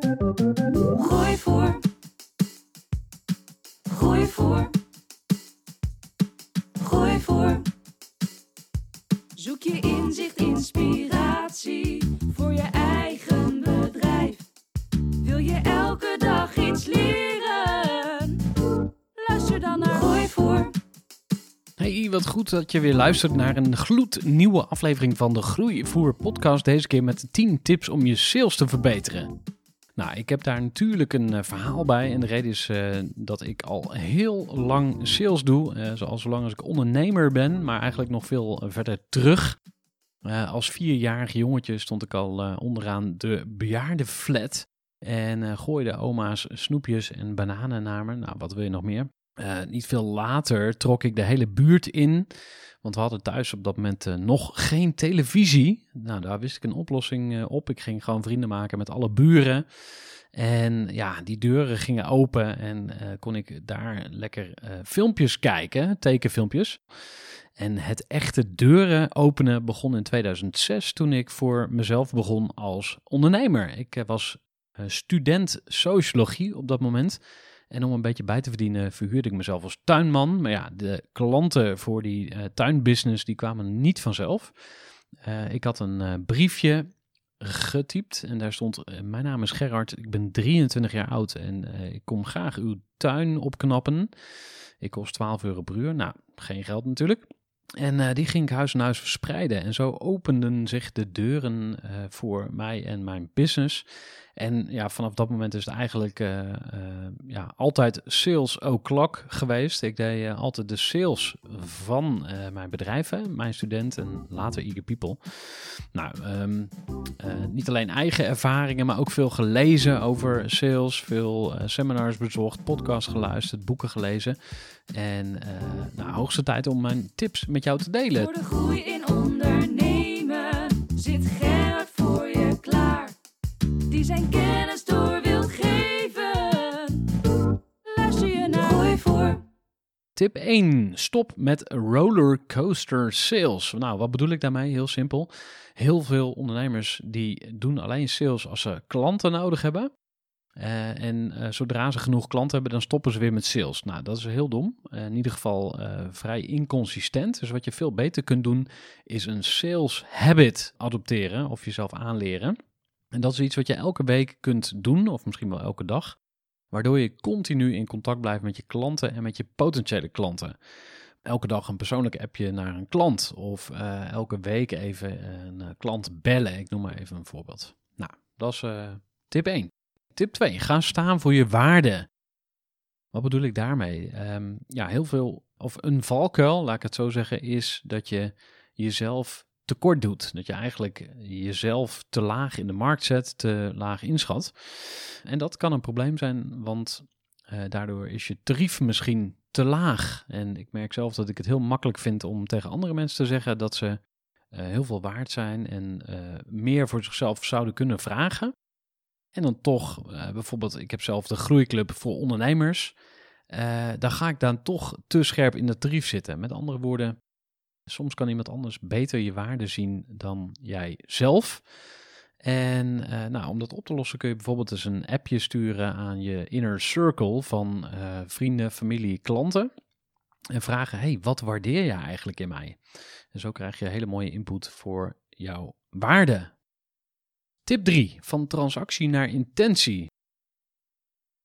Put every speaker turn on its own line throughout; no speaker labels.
Groeivoer. Groeivoer. Groeivoer. Zoek je inzicht, inspiratie voor je eigen bedrijf. Wil je elke dag iets leren? Luister dan naar Groeivoer.
Hey, wat goed dat je weer luistert naar een gloednieuwe aflevering van de Groeivoer podcast. Deze keer met 10 tips om je sales te verbeteren. Nou, ik heb daar natuurlijk een eh, verhaal bij. En de reden is eh, dat ik al heel lang sales doe. Uh, zoals zolang als ik ondernemer ben, maar eigenlijk nog veel verder terug. als vierjarig jongetje stond ik al onderaan de bejaardenflat. En gooide oma's snoepjes en bananen naar me. Nou, wat wil je nog meer? Niet veel later trok ik de hele buurt in. Want we hadden thuis op dat moment uh, nog geen televisie. Nou, daar wist ik een oplossing uh, op. Ik ging gewoon vrienden maken met alle buren. En ja, die deuren gingen open en kon ik daar lekker filmpjes kijken, tekenfilmpjes. En het echte deuren openen begon in 2006 toen ik voor mezelf begon als ondernemer. Ik was student sociologie op dat moment. En om een beetje bij te verdienen verhuurde ik mezelf als tuinman. Maar ja, de klanten voor die uh, tuinbusiness die kwamen niet vanzelf. Uh, ik had een uh, briefje getypt en daar stond: Mijn naam is Gerard, ik ben 23 jaar oud en ik kom graag uw tuin opknappen. Ik kost 12 euro per uur. Nou, geen geld natuurlijk. En die ging ik huis aan huis verspreiden. En zo openden zich de deuren voor mij en mijn business. En ja, vanaf dat moment is het eigenlijk uh, uh, ja, altijd sales o'clock geweest. Ik deed uh, altijd de sales van mijn bedrijven, mijn student en later Eager People. Nou, um, niet alleen eigen ervaringen, maar ook veel gelezen over sales. Veel seminars bezocht, podcasts geluisterd, boeken gelezen. En nou, hoogste tijd om mijn tips met jou te delen.
Voor de groei in ondernemen zit Gerard zijn kennis door wil geven. Luister je naar Gooi voor.
Tip 1. Stop met rollercoaster sales. Nou, wat bedoel ik daarmee? Heel simpel. Heel veel ondernemers die doen alleen sales als ze klanten nodig hebben. Uh, en uh, zodra ze genoeg klanten hebben, dan stoppen ze weer met sales. Nou, dat is heel dom. Uh, in ieder geval vrij inconsistent. Dus wat je veel beter kunt doen, is een sales habit adopteren of jezelf aanleren. En dat is iets wat je elke week kunt doen, of misschien wel elke dag, waardoor je continu in contact blijft met je klanten en met je potentiële klanten. Elke dag een persoonlijk appje naar een klant, of uh, elke week even een uh, klant bellen. Ik noem maar even een voorbeeld. Nou, dat is uh, tip 1. Tip 2, ga staan voor je waarde. Wat bedoel ik daarmee? Um, ja, heel veel, of een valkuil, laat ik het zo zeggen, is dat je jezelf tekort doet. Dat je eigenlijk jezelf te laag in de markt zet, te laag inschat. En dat kan een probleem zijn, want uh, daardoor is je tarief misschien te laag. En ik merk zelf dat ik het heel makkelijk vind om tegen andere mensen te zeggen dat ze uh, heel veel waard zijn en meer voor zichzelf zouden kunnen vragen. En dan toch, bijvoorbeeld, ik heb zelf de groeiclub voor ondernemers. dan ga ik dan toch te scherp in de tarief zitten. Met andere woorden, Soms kan iemand anders beter je waarde zien dan jij zelf. En uh, nou, om dat op te lossen kun je bijvoorbeeld eens een appje sturen aan je inner circle van uh, vrienden, familie, klanten. En vragen, hey, wat waardeer je eigenlijk in mij? En zo krijg je hele mooie input voor jouw waarde. Tip 3, van transactie naar intentie.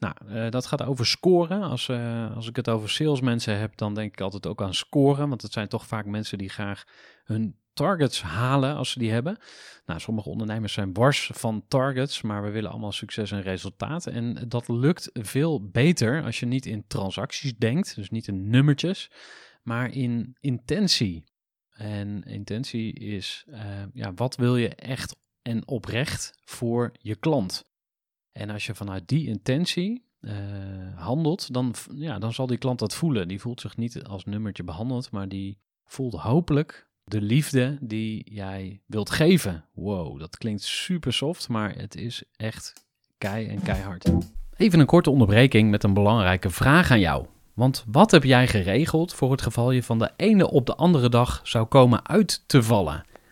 Nou, eh, dat gaat over scoren. Als, eh, als ik het over salesmensen heb, dan denk ik altijd ook aan scoren. Want het zijn toch vaak mensen die graag hun targets halen als ze die hebben. Nou, sommige ondernemers zijn wars van targets, maar we willen allemaal succes en resultaat. En dat lukt veel beter als je niet in transacties denkt, dus niet in nummertjes, maar in intentie. En intentie is, uh, ja, wat wil je echt en oprecht voor je klant? En als je vanuit die intentie uh, handelt, dan, ja, dan zal die klant dat voelen. Die voelt zich niet als nummertje behandeld, maar die voelt hopelijk de liefde die jij wilt geven. Wow, dat klinkt super soft, maar het is echt kei en keihard. Even een korte onderbreking met een belangrijke vraag aan jou. Want wat heb jij geregeld voor het geval je van de ene op de andere dag zou komen uit te vallen?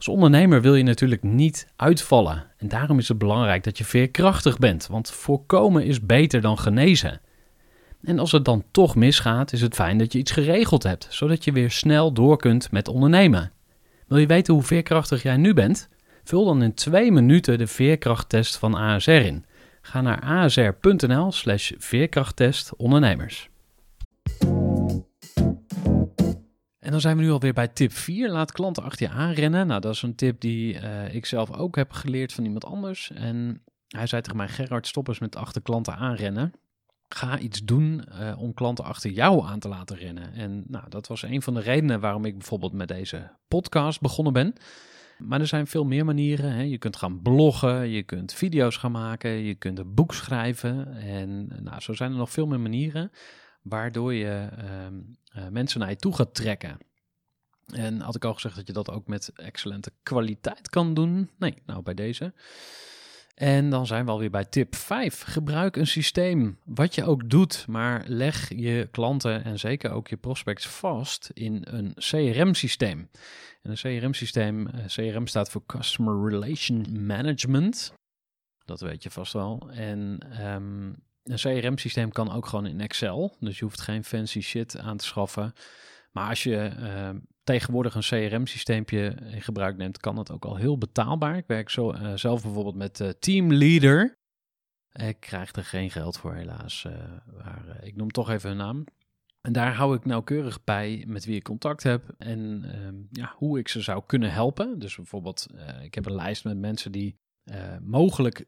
Als ondernemer wil je natuurlijk niet uitvallen. En daarom is het belangrijk dat je veerkrachtig bent, want voorkomen is beter dan genezen. En als het dan toch misgaat, is het fijn dat je iets geregeld hebt, zodat je weer snel door kunt met ondernemen. Wil je weten hoe veerkrachtig jij nu bent? Vul dan in twee minuten de veerkrachttest van ASR in. Ga naar asr.nl slash veerkrachttest ondernemers. En dan zijn we nu alweer bij tip 4. Laat klanten achter je aanrennen. Nou, dat is een tip die uh, ik zelf ook heb geleerd van iemand anders. En hij zei tegen mij, Gerard, stop eens met achter klanten aanrennen. Ga iets doen uh, om klanten achter jou aan te laten rennen. En nou, dat was een van de redenen waarom ik bijvoorbeeld met deze podcast begonnen ben. Maar er zijn veel meer manieren. Hè. Je kunt gaan bloggen, je kunt video's gaan maken, je kunt een boek schrijven. En nou, zo zijn er nog veel meer manieren waardoor je uh, mensen naar je toe gaat trekken. En had ik al gezegd dat je dat ook met excellente kwaliteit kan doen? Nee, nou bij deze. En dan zijn we alweer bij tip 5. Gebruik een systeem. Wat je ook doet, maar leg je klanten en zeker ook je prospects vast in een CRM-systeem. En een CRM-systeem, eh, CRM staat voor Customer Relation Management. Dat weet je vast wel. En um, een CRM-systeem kan ook gewoon in Excel. Dus je hoeft geen fancy shit aan te schaffen. Maar als je uh, tegenwoordig een CRM-systeempje in gebruik neemt, kan het ook al heel betaalbaar. Ik werk zo, uh, zelf bijvoorbeeld met uh, Teamleader. Ik krijg er geen geld voor, helaas. maar ik noem toch even hun naam. En daar hou ik nauwkeurig bij met wie ik contact heb en ehm, ja, hoe ik ze zou kunnen helpen. Dus bijvoorbeeld, ik heb een lijst met mensen die mogelijk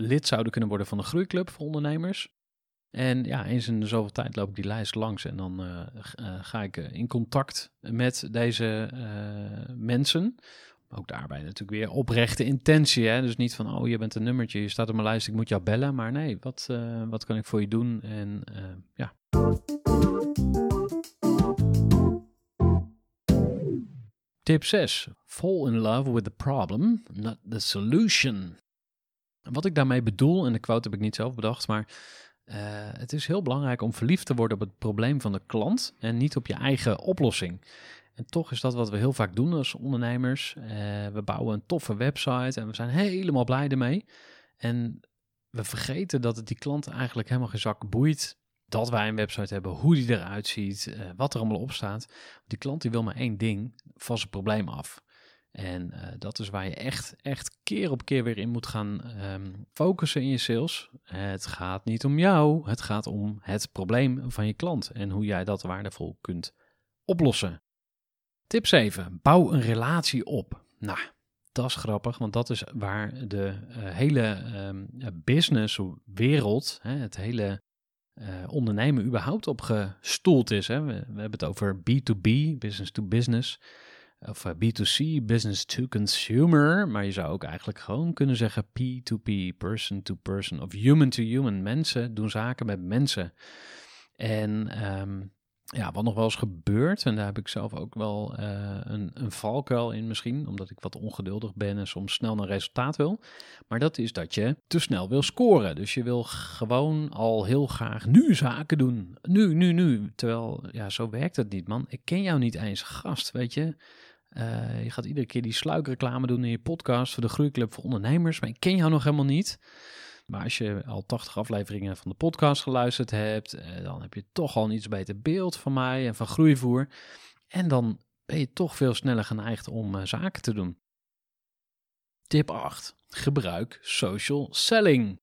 lid zouden kunnen worden van een groeiclub voor ondernemers. En ja, eens in de zoveel tijd loop ik die lijst langs en dan uh, uh, ga ik uh, in contact met deze mensen. Ook daarbij natuurlijk weer oprechte intentie. Hè? Dus niet van, oh, je bent een nummertje, je staat op mijn lijst, ik moet jou bellen. Maar nee, wat, wat kan ik voor je doen? En ja. Tip 6. Fall in love with the problem, not the solution. Wat ik daarmee bedoel, en de quote heb ik niet zelf bedacht, maar uh, het is heel belangrijk om verliefd te worden op het probleem van de klant en niet op je eigen oplossing. En toch is dat wat we heel vaak doen als ondernemers. Uh, we bouwen een toffe website en we zijn helemaal blij ermee. En we vergeten dat het die klant eigenlijk helemaal geen zak boeit dat wij een website hebben, hoe die eruit ziet, uh, wat er allemaal op staat. Die klant die wil maar één ding, van zijn probleem af. En uh, dat is waar je echt, echt keer op keer weer in moet gaan um, focussen in je sales. Het gaat niet om jou, het gaat om het probleem van je klant en hoe jij dat waardevol kunt oplossen. Tip 7. Bouw een relatie op. Nou, dat is grappig, want dat is waar de uh, hele um, businesswereld, het hele uh, ondernemen überhaupt op gestoeld is. Hè. We, we hebben het over B2B, business to business of eh, B2C, business to consumer, maar je zou ook eigenlijk gewoon kunnen zeggen P2P, person to person of human to human. Mensen doen zaken met mensen. En um, ja, wat nog wel eens gebeurt, en daar heb ik zelf ook wel eh, een, een valkuil in misschien, omdat ik wat ongeduldig ben en soms snel naar resultaat wil. Maar dat is dat je te snel wil scoren. Dus je wil gewoon al heel graag nu zaken doen. Nu, nu, nu. Terwijl, ja, zo werkt het niet, man. Ik ken jou niet eens, gast, weet je. Eh, je gaat iedere keer die sluikreclame doen in je podcast voor de Groeiclub voor Ondernemers, maar ik ken jou nog helemaal niet. Maar als je al 80 afleveringen van de podcast geluisterd hebt, eh, dan heb je toch al een iets beter beeld van mij en van groeivoer. En dan ben je toch veel sneller geneigd om eh, zaken te doen. Tip 8. Gebruik social selling.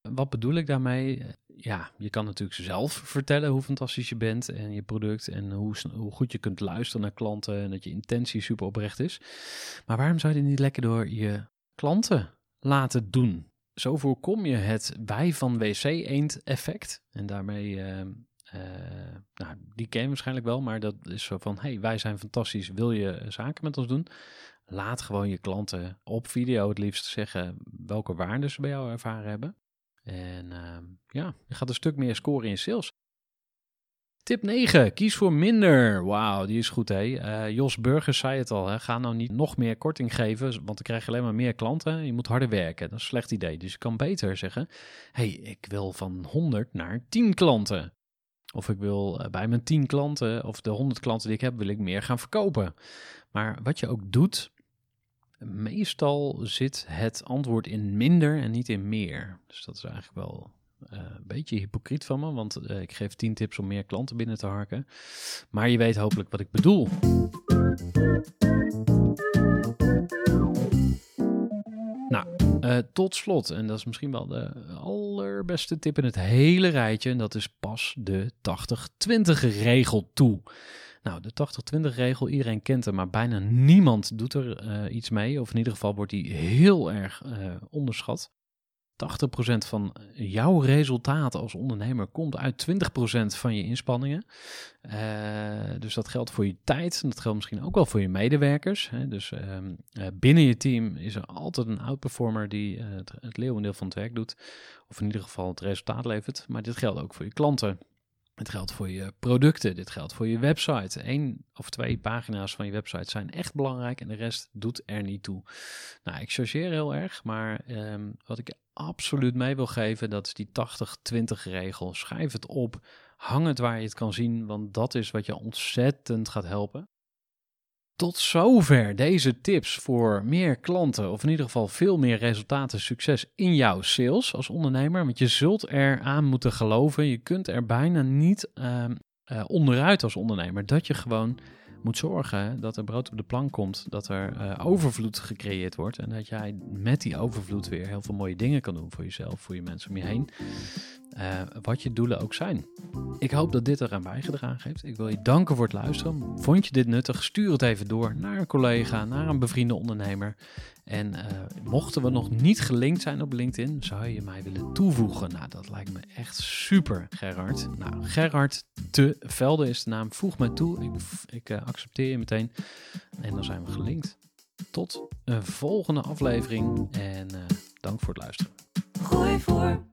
Wat bedoel ik daarmee? Ja, je kan natuurlijk zelf vertellen hoe fantastisch je bent en je product en hoe, goed je kunt luisteren naar klanten en dat je intentie super oprecht is. Maar waarom zou je dit niet lekker door je klanten laten doen? Zo voorkom je het wij van wc-eend effect. En daarmee, uh, uh, nou, die ken je waarschijnlijk wel, maar dat is zo van, hey, wij zijn fantastisch, wil je zaken met ons doen? Laat gewoon je klanten op video het liefst zeggen welke waarden ze bij jou ervaren hebben. En uh, ja, je gaat een stuk meer scoren in sales. Tip 9. Kies voor minder. Wauw, die is goed hè. Uh, Jos Burgers zei het al. Hè. Ga nou niet nog meer korting geven, want dan krijg je alleen maar meer klanten. Je moet harder werken. Dat is een slecht idee. Dus je kan beter zeggen, hey, ik wil van 100 naar 10 klanten. Of ik wil uh, bij mijn 10 klanten, of de 100 klanten die ik heb, wil ik meer gaan verkopen. Maar wat je ook doet, meestal zit het antwoord in minder en niet in meer. Dus dat is eigenlijk wel uh, een beetje hypocriet van me, want uh, ik geef 10 tips om meer klanten binnen te harken. Maar je weet hopelijk wat ik bedoel. Nou, uh, tot slot, en dat is misschien wel de allerbeste tip in het hele rijtje, en dat is pas de 80-20 regel toe. Nou, de 80-20 regel, iedereen kent hem, maar bijna niemand doet er uh, iets mee. Of in ieder geval wordt die heel erg uh, onderschat. 80% van jouw resultaten als ondernemer komt uit 20% van je inspanningen. Uh, dus dat geldt voor je tijd. En dat geldt misschien ook wel voor je medewerkers. Hè. Dus uh, binnen je team is er altijd een outperformer die het, het leeuwendeel van het werk doet. Of in ieder geval het resultaat levert. Maar dit geldt ook voor je klanten. Het geldt voor je producten, dit geldt voor je website. Eén of twee pagina's van je website zijn echt belangrijk en de rest doet er niet toe. Nou, ik chargeer heel erg, maar um, wat ik absoluut mee wil geven, dat is die 80-20 regel. Schrijf het op, hang het waar je het kan zien, want dat is wat je ontzettend gaat helpen. Tot zover deze tips voor meer klanten, of in ieder geval veel meer resultaten, succes in jouw sales als ondernemer. Want je zult eraan moeten geloven. Je kunt er bijna niet uh, uh, onderuit als ondernemer. Dat je gewoon moet zorgen dat er brood op de plank komt, dat er uh, overvloed gecreëerd wordt en dat jij met die overvloed weer heel veel mooie dingen kan doen voor jezelf, voor je mensen om je heen. Uh, wat je doelen ook zijn. Ik hoop dat dit eraan bijgedragen heeft. Ik wil je danken voor het luisteren. Vond je dit nuttig? Stuur het even door naar een collega, naar een bevriende ondernemer. En uh, mochten we nog niet gelinkt zijn op LinkedIn, zou je mij willen toevoegen? Nou, dat lijkt me echt super, Gerard. Nou, Gerard te Velde is de naam. Voeg mij toe. Ik, ik uh, accepteer je meteen. En dan zijn we gelinkt. Tot een volgende aflevering. En dank voor het luisteren.
Gooi voor.